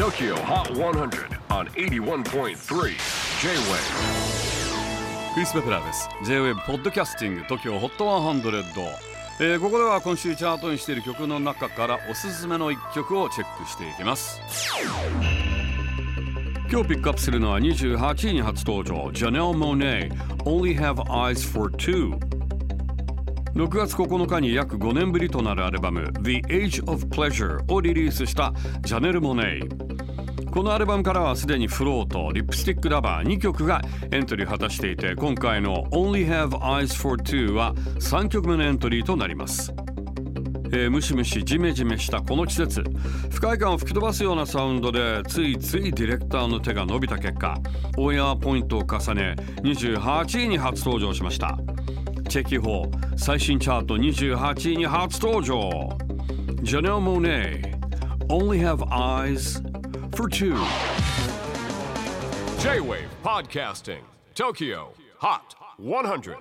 TOKYO HOT 100 on 81.3 J-WAVE クリス・ベプラーです。J-WAVE ポッドキャスティング TOKYO HOT 100、えーここでは今週チャートにしている曲の中からおすすめの一曲をチェックしていきます。今日ピックアップするのは28位に初登場。Janelle Monet Only Have Eyes for Two 6月9日に約5年ぶりとなるアルバム The Age of Pleasure をリリースしたジャネル・モネイこのアルバムからはすでに Float と Lipstick Lover 2曲がエントリーを果たしていて今回の Only Have Eyes 42 は3曲目のエントリーとなります。えームシムシジメジメしたこの季節。不快感を吹き飛ばすようなサウンドでついついディレクターの手が伸びた結果オンエアポイントを重ね28位に初登場しました。チェキホー最新チャート28位に初登場。ジャネル・モネ Only have eyes for two. J-WAVE PODCASTING TOKYO HOT 100